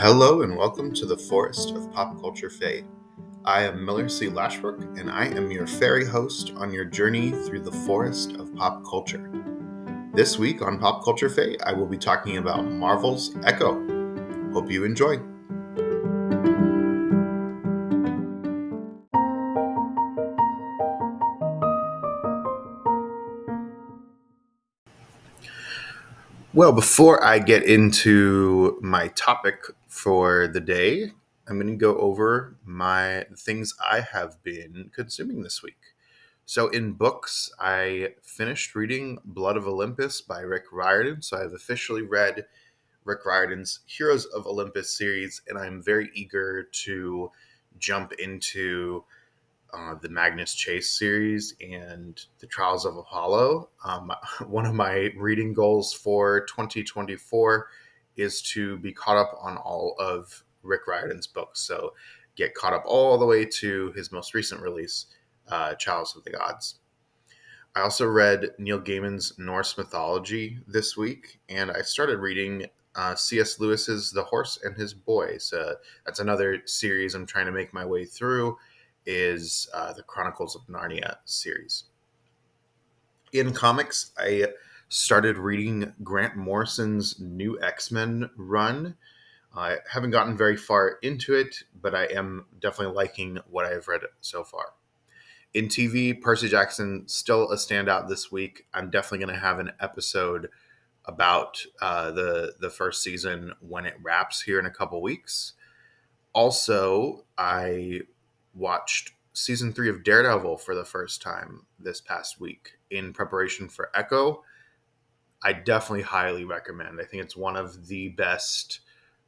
Hello and welcome to the Forest of Pop Culture Fae. I am Miller C. Lashbrook, and I am your fairy host on your journey through the forest of pop culture. This week on Pop Culture Fae, I will be talking about Marvel's Echo. Hope you enjoy. Well, before I get into my topic for the day, I'm going to go over my things I have been consuming this week. So, in books, I finished reading Blood of Olympus by Rick Riordan. So, I've officially read Rick Riordan's Heroes of Olympus series, and I'm very eager to jump into uh, the Magnus Chase series and the Trials of Apollo. Um, one of my reading goals for 2024 is to be caught up on all of Rick Riordan's books. So get caught up all the way to his most recent release, uh, Chalice of the Gods. I also read Neil Gaiman's Norse mythology this week, and I started reading uh, C.S. Lewis's The Horse and His Boys. Uh, that's another series I'm trying to make my way through is uh, the Chronicles of Narnia series. In comics, I started reading Grant Morrison's new X Men run. I haven't gotten very far into it, but I am definitely liking what I've read so far. In TV, Percy Jackson still a standout this week. I'm definitely going to have an episode about uh, the the first season when it wraps here in a couple weeks. Also, I watched season three of Daredevil for the first time this past week in preparation for Echo. I definitely highly recommend. I think it's one of the best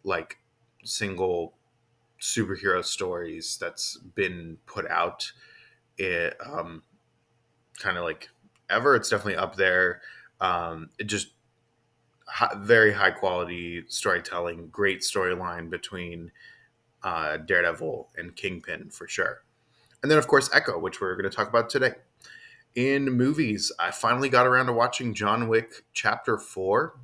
like single superhero stories that's been put out. It um, kind of like ever. It's definitely up there. Um, it just very high quality storytelling, great storyline between uh, Daredevil and Kingpin for sure. And then, of course, Echo, which we're going to talk about today. In movies, I finally got around to watching John Wick Chapter 4.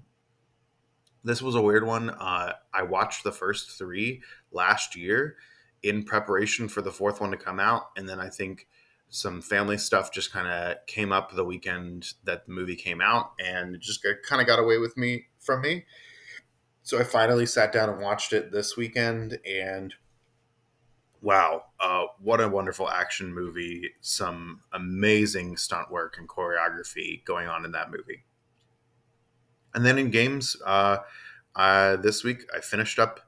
This was a weird one. Uh, I watched the first three last year in preparation for the fourth one to come out. And then I think some family stuff just kind of came up the weekend that the movie came out and it just kind of got away with me from me. So I finally sat down and watched it this weekend and wow, uh, what a wonderful action movie. Some amazing stunt work and choreography going on in that movie. And then in games, uh, uh, this week I finished up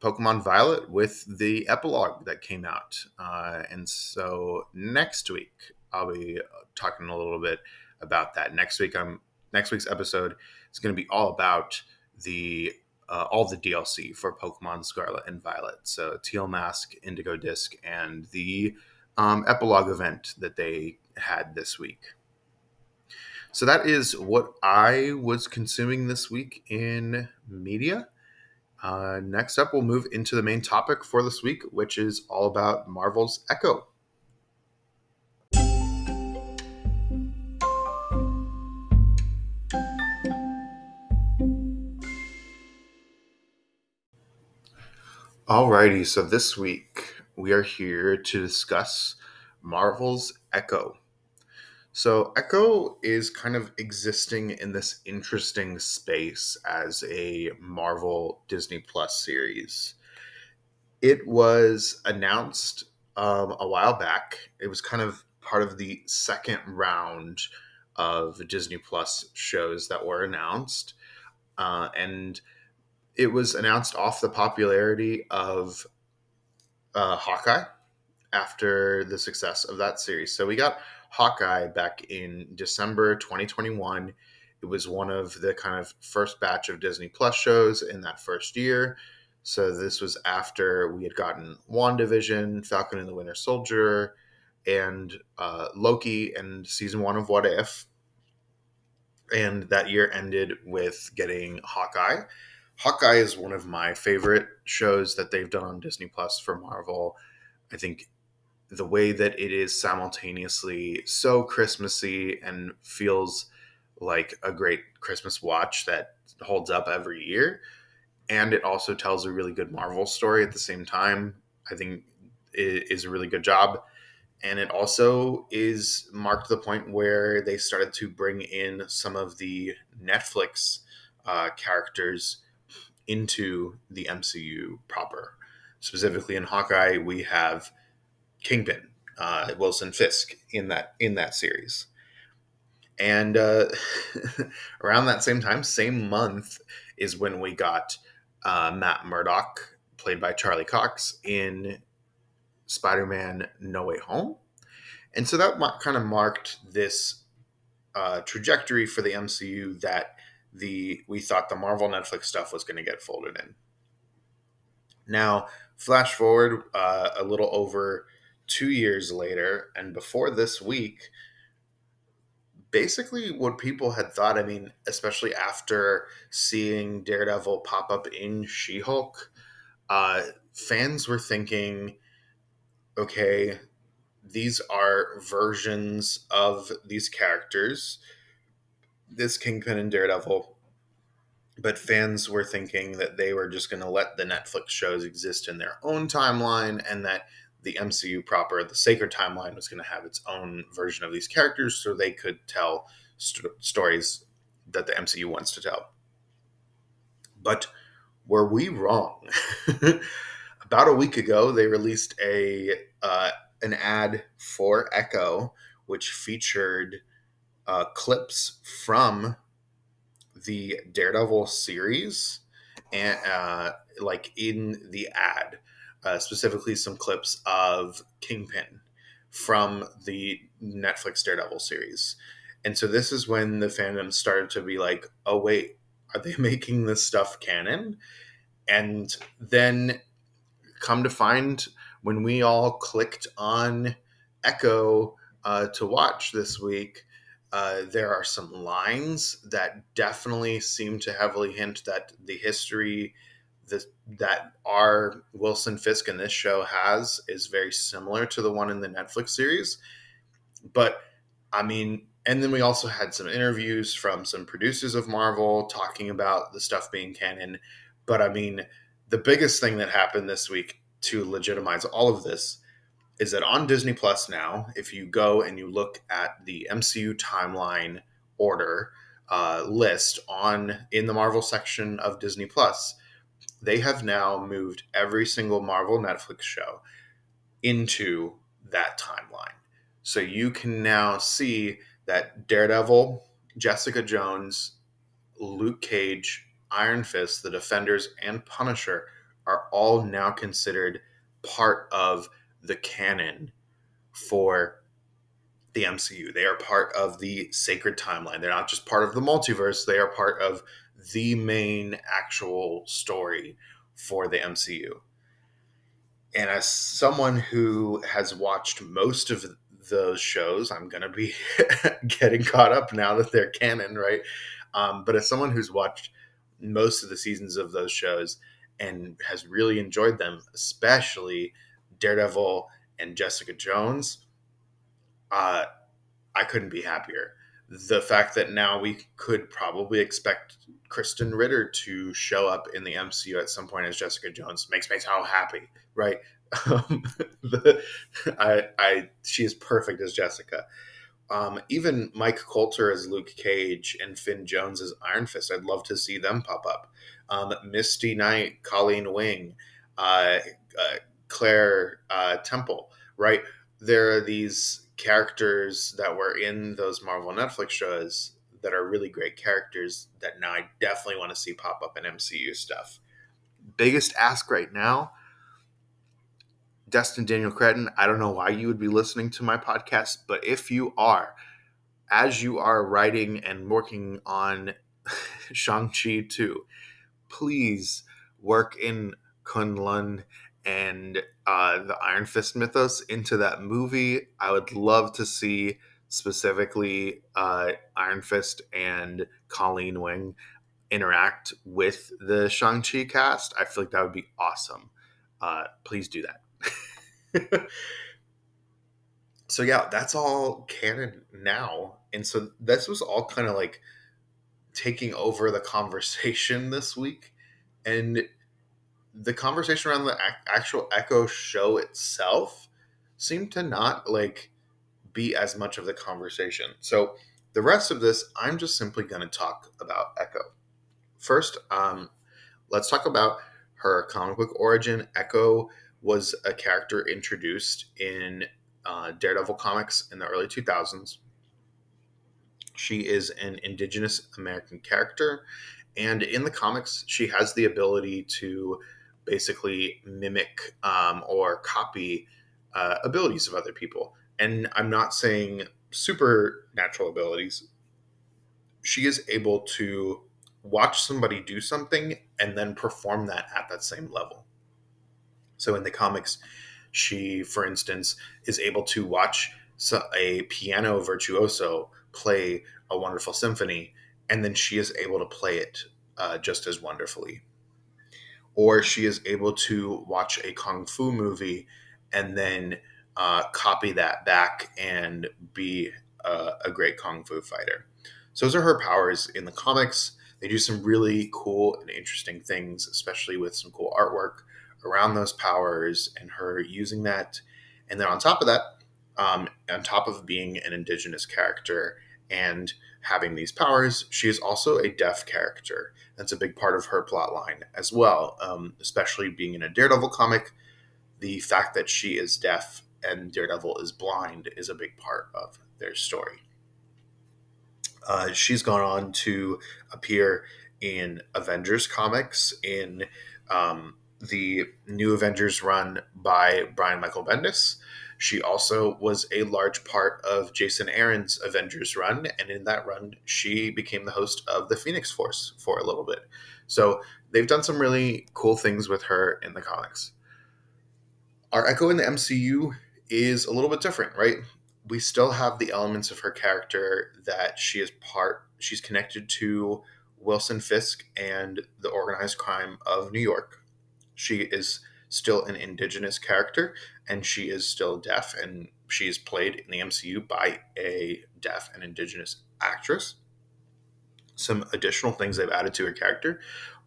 Pokemon Violet with the epilogue that came out. Uh, and so next week I'll be talking a little bit about that. Next week, I'm next week's episode is going to be all about the uh, all the DLC for Pokemon Scarlet and Violet. So Teal Mask, Indigo Disc, and the um, epilogue event that they had this week. So that is what I was consuming this week in media. Uh, next up, we'll move into the main topic for this week, which is all about Marvel's Echo. Alrighty, so this week we are here to discuss Marvel's Echo. So, Echo is kind of existing in this interesting space as a Marvel Disney Plus series. It was announced um, a while back. It was kind of part of the second round of Disney Plus shows that were announced. Uh, and it was announced off the popularity of uh, Hawkeye after the success of that series. So we got Hawkeye back in December 2021. It was one of the kind of first batch of Disney Plus shows in that first year. So this was after we had gotten WandaVision, Falcon and the Winter Soldier, and uh, Loki and season one of What If. And that year ended with getting Hawkeye Hawkeye is one of my favorite shows that they've done on Disney Plus for Marvel. I think the way that it is simultaneously so Christmassy and feels like a great Christmas watch that holds up every year and it also tells a really good Marvel story at the same time. I think it is a really good job. And it also is marked the point where they started to bring in some of the Netflix uh, characters into the MCU proper. Specifically in Hawkeye, we have Kingpin, uh, Wilson Fisk in that in that series. And uh, around that same time, same month, is when we got uh, Matt Murdock, played by Charlie Cox, in Spider Man No Way Home. And so that kind of marked this uh, trajectory for the MCU that the we thought the Marvel Netflix stuff was going to get folded in. Now, flash forward uh, a little over two years later, and before this week, basically what people had thought, I mean, especially after seeing Daredevil pop up in She Hulk, uh, fans were thinking, okay, these are versions of these characters. This Kingpin and Daredevil but fans were thinking that they were just going to let the Netflix shows exist in their own timeline and that the MCU proper, the Sacred Timeline, was going to have its own version of these characters so they could tell st- stories that the MCU wants to tell. But were we wrong? About a week ago, they released a uh, an ad for Echo, which featured uh, clips from the Daredevil series, and uh, like in the ad, uh, specifically some clips of Kingpin from the Netflix Daredevil series. And so this is when the fandom started to be like, oh, wait, are they making this stuff canon? And then come to find when we all clicked on Echo uh, to watch this week, uh, there are some lines that definitely seem to heavily hint that the history that that our Wilson Fisk in this show has is very similar to the one in the Netflix series. But I mean, and then we also had some interviews from some producers of Marvel talking about the stuff being canon. But I mean, the biggest thing that happened this week to legitimize all of this is that on Disney Plus now, if you go and you look at the MCU timeline order uh, list on in the Marvel section of Disney Plus, they have now moved every single Marvel Netflix show into that timeline. So you can now see that Daredevil, Jessica Jones, Luke Cage, Iron Fist, The Defenders, and Punisher are all now considered part of the canon for the MCU. They are part of the sacred timeline. They're not just part of the multiverse, they are part of the main actual story for the MCU. And as someone who has watched most of those shows, I'm going to be getting caught up now that they're canon, right? Um, but as someone who's watched most of the seasons of those shows and has really enjoyed them, especially Daredevil and Jessica Jones, uh, I couldn't be happier. The fact that now we could probably expect Krysten Ritter to show up in the MCU at some point as Jessica Jones makes me so happy, right? Um, the, I, I, she is perfect as Jessica. Um, even Mike Colter as Luke Cage and Finn Jones as Iron Fist, I'd love to see them pop up. Um, Misty Knight, Colleen Wing, uh, uh, Claire uh, Temple, right? There are these characters that were in those Marvel Netflix shows that are really great characters that now I definitely want to see pop up in MCU stuff. Biggest ask right now, Destin Daniel Cretton, I don't know why you would be listening to my podcast, but if you are, as you are writing and working on Shang-Chi 2, please work in Kunlun and uh, the Iron Fist mythos into that movie. I would love to see specifically uh, Iron Fist and Colleen Wing interact with the Shang-Chi cast. I feel like that would be awesome. Uh, please do that. so, yeah, that's all canon now. And so this was all kind of like taking over the conversation this week and the conversation around the actual Echo show itself seemed to not like be as much of the conversation. So the rest of this, I'm just simply going to talk about Echo. First, um, let's talk about her comic book origin. Echo was a character introduced in uh, Daredevil comics in the early 2000s. She is an Indigenous American character, and in the comics, she has the ability to basically mimic um, or copy uh, abilities of other people. And I'm not saying supernatural abilities. She is able to watch somebody do something and then perform that at that same level. So in the comics, she, for instance, is able to watch a piano virtuoso play a wonderful symphony, and then she is able to play it uh, just as wonderfully. Or she is able to watch a kung fu movie and then uh, copy that back and be a, a great kung fu fighter. So those are her powers in the comics. They do some really cool and interesting things, especially with some cool artwork around those powers and her using that. And then on top of that, um, on top of being an indigenous character and having these powers, she is also a deaf character. That's a big part of her plot line as well, um, especially being in a Daredevil comic. The fact that she is deaf and Daredevil is blind is a big part of their story. Uh, she's gone on to appear in Avengers comics, in um, the new Avengers run by Brian Michael Bendis. She also was a large part of Jason Aaron's Avengers run, and in that run, she became the host of the Phoenix Force for a little bit. So they've done some really cool things with her in the comics. Our Echo in the MCU is a little bit different, right? We still have the elements of her character that she is part, she's connected to Wilson Fisk and the organized crime of New York. She is still an indigenous character and she is still deaf and she is played in the MCU by a deaf and indigenous actress. Some additional things they've added to her character.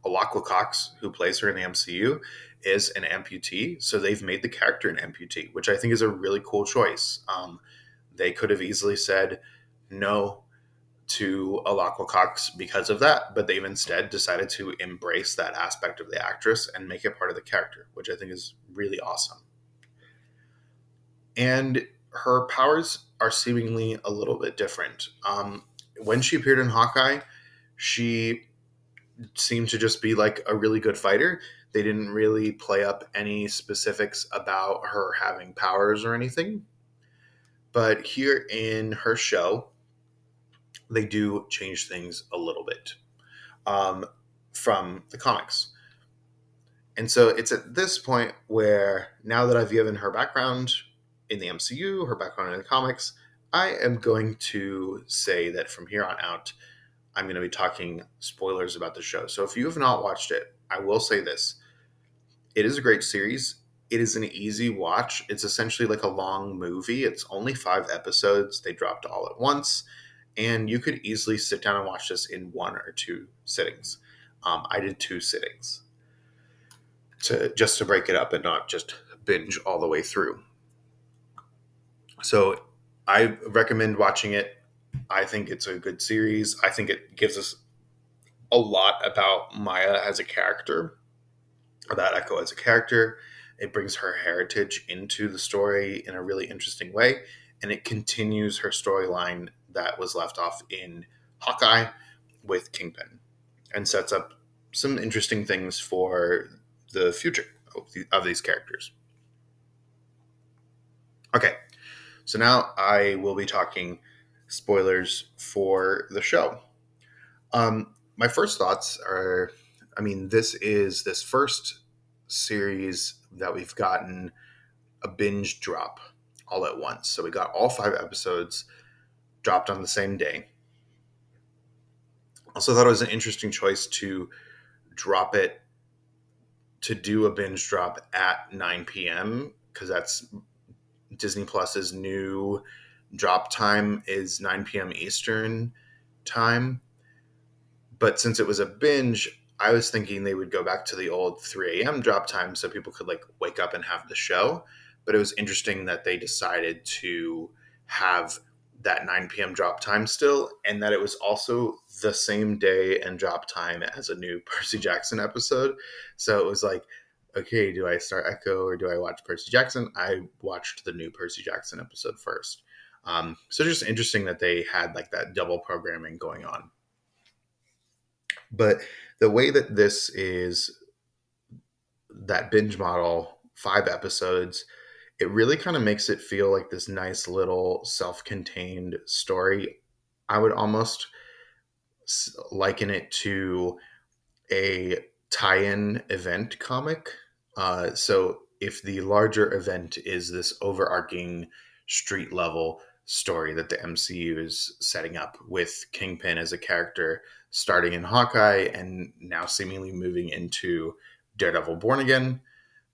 Alaqua Cox, who plays her in the MCU, is an amputee, so they've made the character an amputee, which I think is a really cool choice. Um, they could have easily said no to Alaqua Cox because of that, but they've instead decided to embrace that aspect of the actress and make it part of the character, which I think is really awesome. And her powers are seemingly a little bit different. Um, when she appeared in Hawkeye, she seemed to just be like a really good fighter. They didn't really play up any specifics about her having powers or anything. But here in her show, they do change things a little bit um, from the comics. And so it's at this point where now that I've given her background in the MCU, her background in the comics, I am going to say that from here on out, I'm going to be talking spoilers about the show. So if you have not watched it, I will say this it is a great series. It is an easy watch. It's essentially like a long movie. It's only five episodes. They dropped all at once. And you could easily sit down and watch this in one or two sittings. Um, I did two sittings to just to break it up and not just binge all the way through. So I recommend watching it. I think it's a good series. I think it gives us a lot about Maya as a character about Echo as a character. It brings her heritage into the story in a really interesting way, and it continues her storyline that was left off in Hawkeye with Kingpin, and sets up some interesting things for the future of these characters. Okay, so now I will be talking spoilers for the show. Um, my first thoughts are I mean, this is this first series that we've gotten a binge drop all at once. So we got all five episodes dropped on the same day. Also thought it was an interesting choice to drop it to do a binge drop at 9 p.m. because that's Disney Plus's new drop time is 9 p.m. Eastern time. But since it was a binge, I was thinking they would go back to the old 3 a.m. drop time so people could like wake up and have the show. But it was interesting that they decided to have that 9 p.m. drop time still, and that it was also the same day and drop time as a new Percy Jackson episode. So it was like, okay, do I start Echo or do I watch Percy Jackson? I watched the new Percy Jackson episode first. Um, so just interesting that they had like that double programming going on. But the way that this is that binge model, five episodes, it really kind of makes it feel like this nice little self-contained story. I would almost liken it to a tie-in event comic. Uh, so if the larger event is this overarching street level story that the MCU is setting up with Kingpin as a character starting in Hawkeye and now seemingly moving into Daredevil Born Again.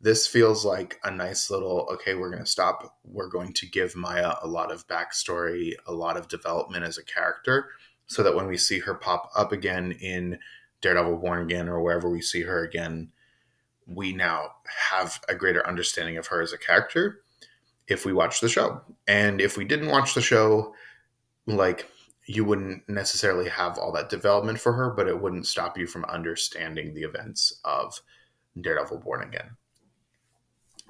This feels like a nice little okay, we're going to stop. We're going to give Maya a lot of backstory, a lot of development as a character, so that when we see her pop up again in Daredevil Born Again or wherever we see her again, we now have a greater understanding of her as a character if we watch the show. And if we didn't watch the show, like you wouldn't necessarily have all that development for her, but it wouldn't stop you from understanding the events of Daredevil Born Again.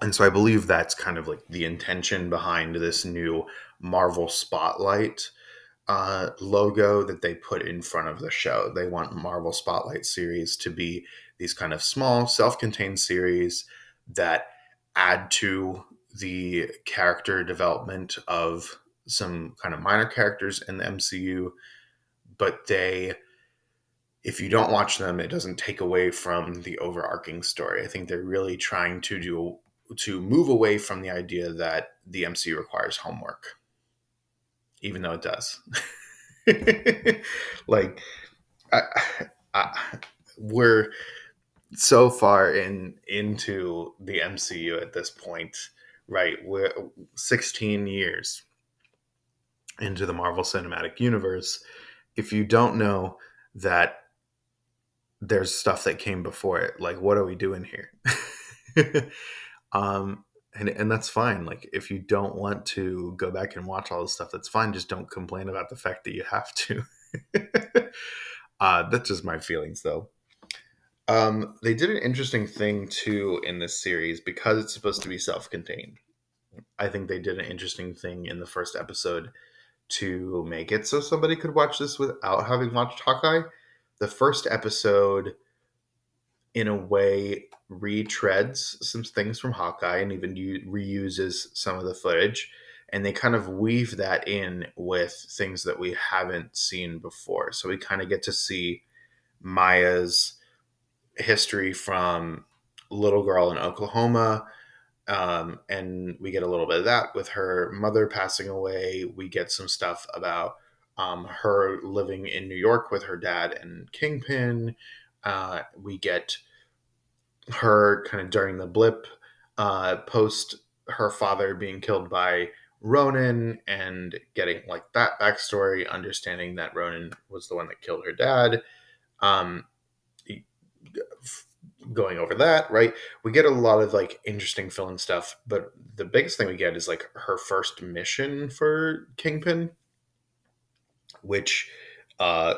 And so I believe that's kind of like the intention behind this new Marvel Spotlight uh, logo that they put in front of the show. They want Marvel Spotlight series to be these kind of small, self contained series that add to the character development of some kind of minor characters in the MCU, but they, if you don't watch them, it doesn't take away from the overarching story. I think they're really trying to do to move away from the idea that the MCU requires homework, even though it does. like, I, I, we're so far in into the MCU at this point right? We're 16 years into the Marvel Cinematic Universe. If you don't know that there's stuff that came before it, like what are we doing here? um, and and that's fine. Like if you don't want to go back and watch all the stuff, that's fine. Just don't complain about the fact that you have to. uh, that's just my feelings, though. Um, they did an interesting thing too in this series because it's supposed to be self-contained. I think they did an interesting thing in the first episode to make it so somebody could watch this without having watched Hawkeye. The first episode, in a way, retreads some things from Hawkeye and even reuses some of the footage. And they kind of weave that in with things that we haven't seen before. So we kind of get to see Maya's history from little girl in Oklahoma. Um, and we get a little bit of that with her mother passing away. We get some stuff about um, her living in New York with her dad and Kingpin. Uh, we get her kind of during the blip uh, post her father being killed by Ronin and getting like that backstory, understanding that Ronin was the one that killed her dad. Um, going over that, right? We get a lot of like interesting filling stuff, but the biggest thing we get is like her first mission for Kingpin, which uh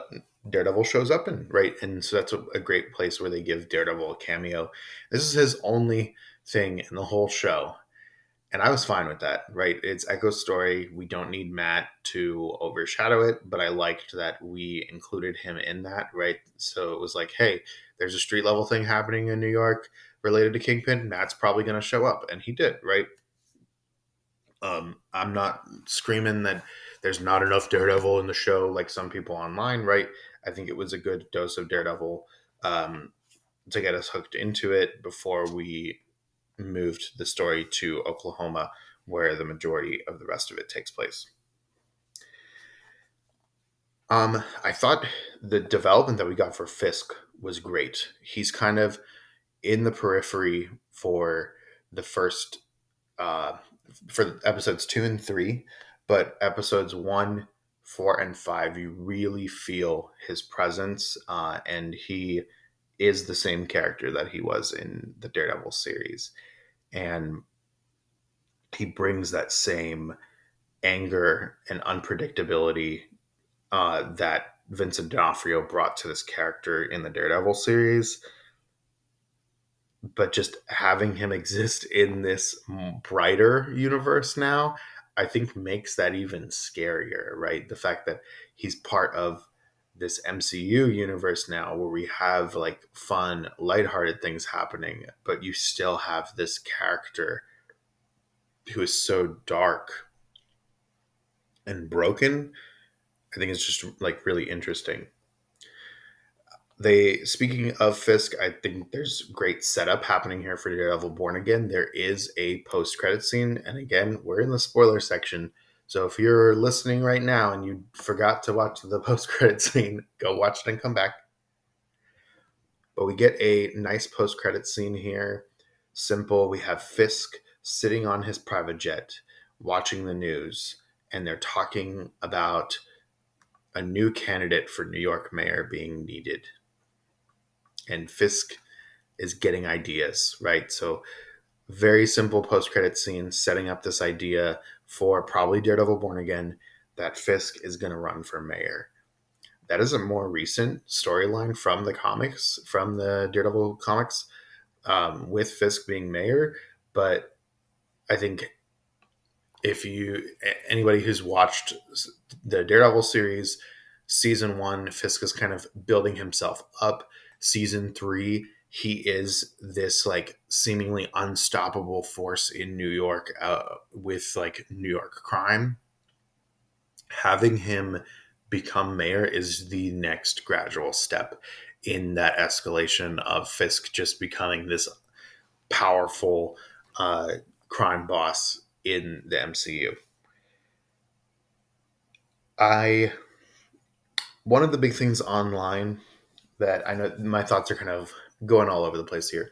Daredevil shows up in, right? And so that's a, a great place where they give Daredevil a cameo. This is his only thing in the whole show and I was fine with that, right? It's Echo's story. We don't need Matt to overshadow it, but I liked that we included him in that, right? So it was like, hey, there's a street level thing happening in New York related to Kingpin. Matt's probably going to show up, and he did, right? Um, I'm not screaming that there's not enough Daredevil in the show like some people online, right? I think it was a good dose of Daredevil um, to get us hooked into it before we moved the story to Oklahoma, where the majority of the rest of it takes place. Um, I thought the development that we got for Fisk was great. He's kind of in the periphery for the first uh, for episodes two and three, but episodes one, four, and five, you really feel his presence, uh, and he is the same character that he was in the Daredevil series. And he brings that same anger and unpredictability uh, that Vincent D'Onofrio brought to this character in the Daredevil series. But just having him exist in this brighter universe now, I think makes that even scarier, right? The fact that he's part of this MCU universe now where we have like fun, lighthearted things happening, but you still have this character who is so dark and broken. I think it's just like really interesting. They speaking of Fisk, I think there's great setup happening here for Daredevil Born Again. There is a post credit scene, and again, we're in the spoiler section. So if you're listening right now and you forgot to watch the post credit scene, go watch it and come back. But we get a nice post credit scene here. Simple. We have Fisk sitting on his private jet watching the news, and they're talking about a new candidate for New York mayor being needed and Fisk is getting ideas, right? So very simple post credit scene setting up this idea for probably Daredevil Born Again that Fisk is going to run for mayor. That is a more recent storyline from the comics, from the Daredevil comics, um, with Fisk being mayor. But I think if you anybody who's watched the Daredevil series, season one, Fisk is kind of building himself up season three, he is this like seemingly unstoppable force in New York uh, with like New York crime. Having him become mayor is the next gradual step in that escalation of Fisk just becoming this powerful uh, crime boss in the MCU. I one of the big things online that I know my thoughts are kind of going all over the place here.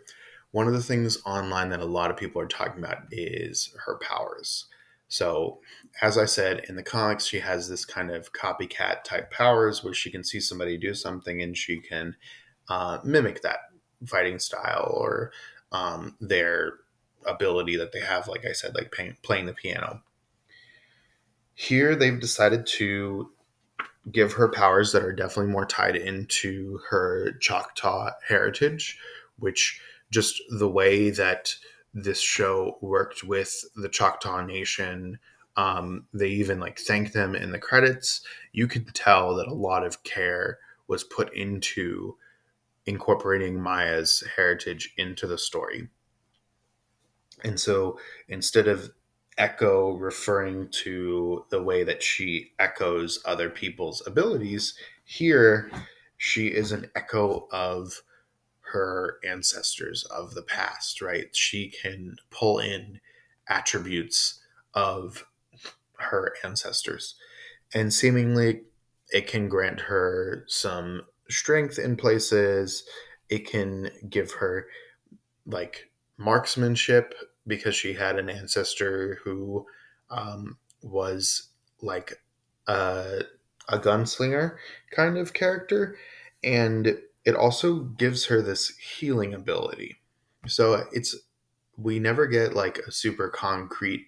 One of the things online that a lot of people are talking about is her powers. So, as I said in the comics, she has this kind of copycat type powers where she can see somebody do something and she can uh, mimic that fighting style or um, their ability that they have, like I said, like pay- playing the piano. Here, they've decided to give her powers that are definitely more tied into her Choctaw heritage, which just the way that this show worked with the Choctaw Nation. Um, they even like thank them in the credits. You could tell that a lot of care was put into incorporating Maya's heritage into the story. And so instead of echo referring to the way that she echoes other people's abilities. Here, she is an echo of her ancestors of the past, right? She can pull in attributes of her ancestors. And seemingly, it can grant her some strength in places. It can give her like marksmanship because she had an ancestor who um, was like a, a gunslinger kind of character. And it also gives her this healing ability. So it's, we never get like a super concrete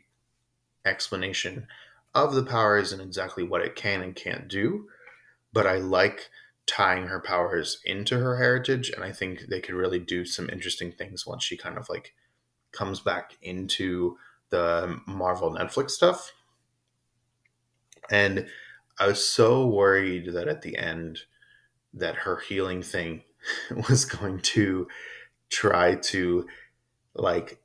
explanation of the powers and exactly what it can and can't do. But I like tying her powers into her heritage. And I think they could really do some interesting things once she kind of like comes back into the Marvel Netflix stuff. And I was so worried that at the end that her healing thing was going to try to like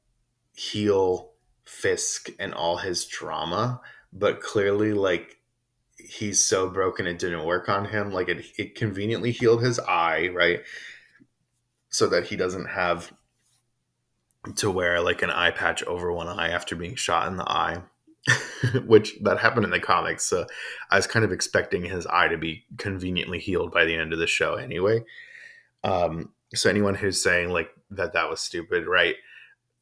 heal Fisk and all his trauma, but clearly like he's so broken it didn't work on him. Like it, it conveniently healed his eye, right? So that he doesn't have to wear like an eye patch over one eye after being shot in the eye, which that happened in the comics. So I was kind of expecting his eye to be conveniently healed by the end of the show anyway. Um, so anyone who's saying like that that was stupid, right?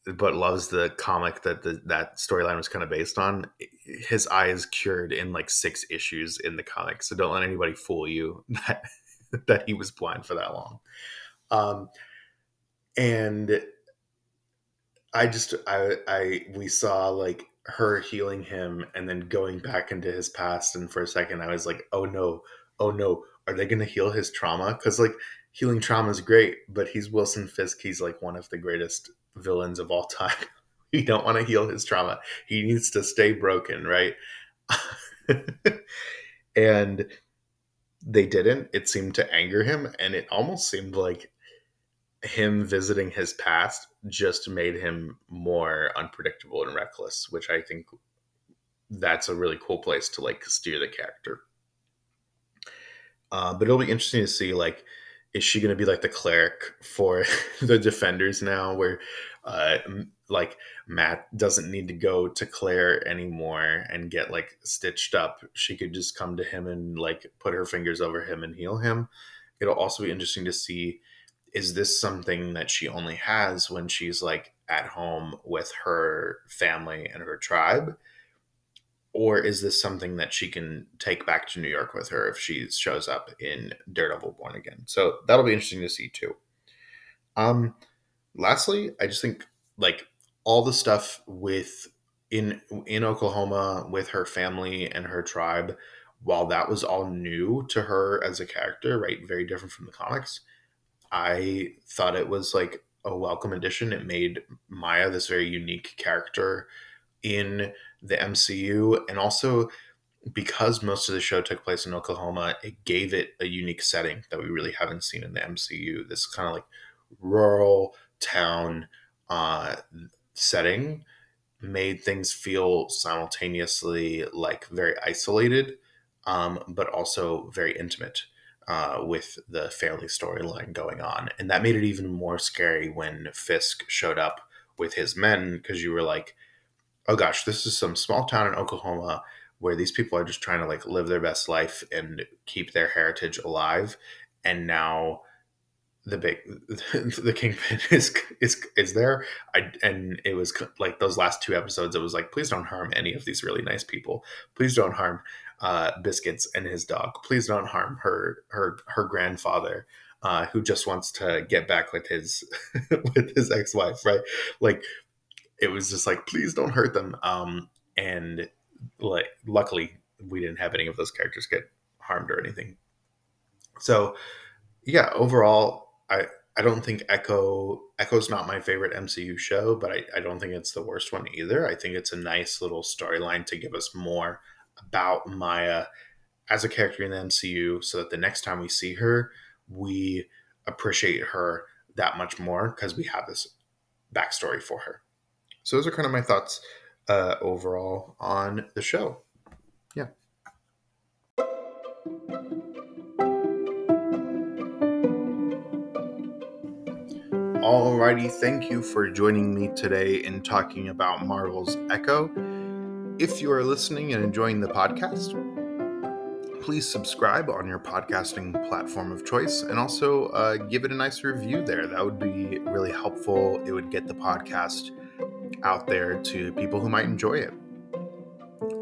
But loves the comic that the, that storyline was kind of based on. His eye is cured in like six issues in the comic, so don't let anybody fool you that that he was blind for that long. um, and I just I I we saw like her healing him and then going back into his past and for a second I was like, "Oh no. Oh no. Are they going to heal his trauma?" Cuz like healing trauma is great, but he's Wilson Fisk. He's like one of the greatest villains of all time. you don't want to heal his trauma. He needs to stay broken, right? and they didn't. It seemed to anger him and it almost seemed like him visiting his past just made him more unpredictable and reckless, which I think that's a really cool place to like steer the character. Uh, but it'll be interesting to see like is she going to be like the cleric for the defenders now where uh like matt doesn't need to go to claire anymore and get like stitched up she could just come to him and like put her fingers over him and heal him it'll also be interesting to see is this something that she only has when she's like at home with her family and her tribe or is this something that she can take back to New York with her if she shows up in Daredevil Born Again? So that'll be interesting to see too. Um, lastly, I just think like all the stuff with in in Oklahoma with her family and her tribe, while that was all new to her as a character, right? Very different from the comics. I thought it was like a welcome addition. It made Maya this very unique character in the MCU, and also because most of the show took place in Oklahoma, it gave it a unique setting that we really haven't seen in the MCU. This kind of like rural town uh, setting made things feel simultaneously like very isolated, um, but also very intimate. Uh, with the family storyline going on. And that made it even more scary when Fisk showed up with his men because you were like, oh gosh, this is some small town in Oklahoma where these people are just trying to like live their best life and keep their heritage alive. And now the big the kingpin is is is there i and it was like those last two episodes it was like please don't harm any of these really nice people please don't harm uh biscuits and his dog please don't harm her her her grandfather uh who just wants to get back with his with his ex-wife right like it was just like, please don't hurt them. Um, and like, luckily, we didn't have any of those characters get harmed or anything. So, yeah, overall, I I don't think Echo Echo's not my favorite MCU show, but I, I don't think it's the worst one either. I think it's a nice little storyline to give us more about Maya as a character in the MCU, so that the next time we see her, we appreciate her that much more because we have this backstory for her. So those are kind of my thoughts uh, overall on the show. Yeah. Alrighty, thank you for joining me today in talking about Marvel's Echo. If you are listening and enjoying the podcast, please subscribe on your podcasting platform of choice and also uh, give it a nice review there. That would be really helpful. It would get the podcast out there to people who might enjoy it.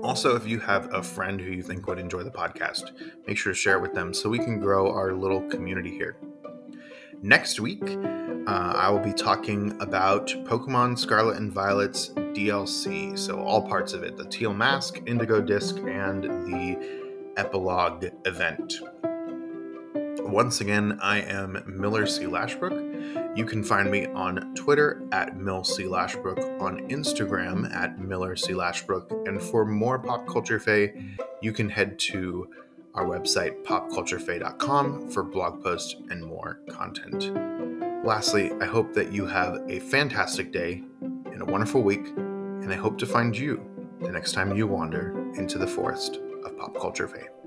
Also, if you have a friend who you think would enjoy the podcast, make sure to share it with them so we can grow our little community here. Next week, uh, I will be talking about Pokemon Scarlet and Violet's DLC. So, all parts of it the Teal Mask, Indigo Disc, and the Epilogue event. Once again, I am Miller C. Lashbrook. You can find me on Twitter at Mill C. Lashbrook, on Instagram at Miller C. Lashbrook, and for more Pop Culture Fae, you can head to our website, popculturefae.com, for blog posts and more content. Lastly, I hope that you have a fantastic day and a wonderful week, and I hope to find you the next time you wander into the forest of Pop Culture Fae.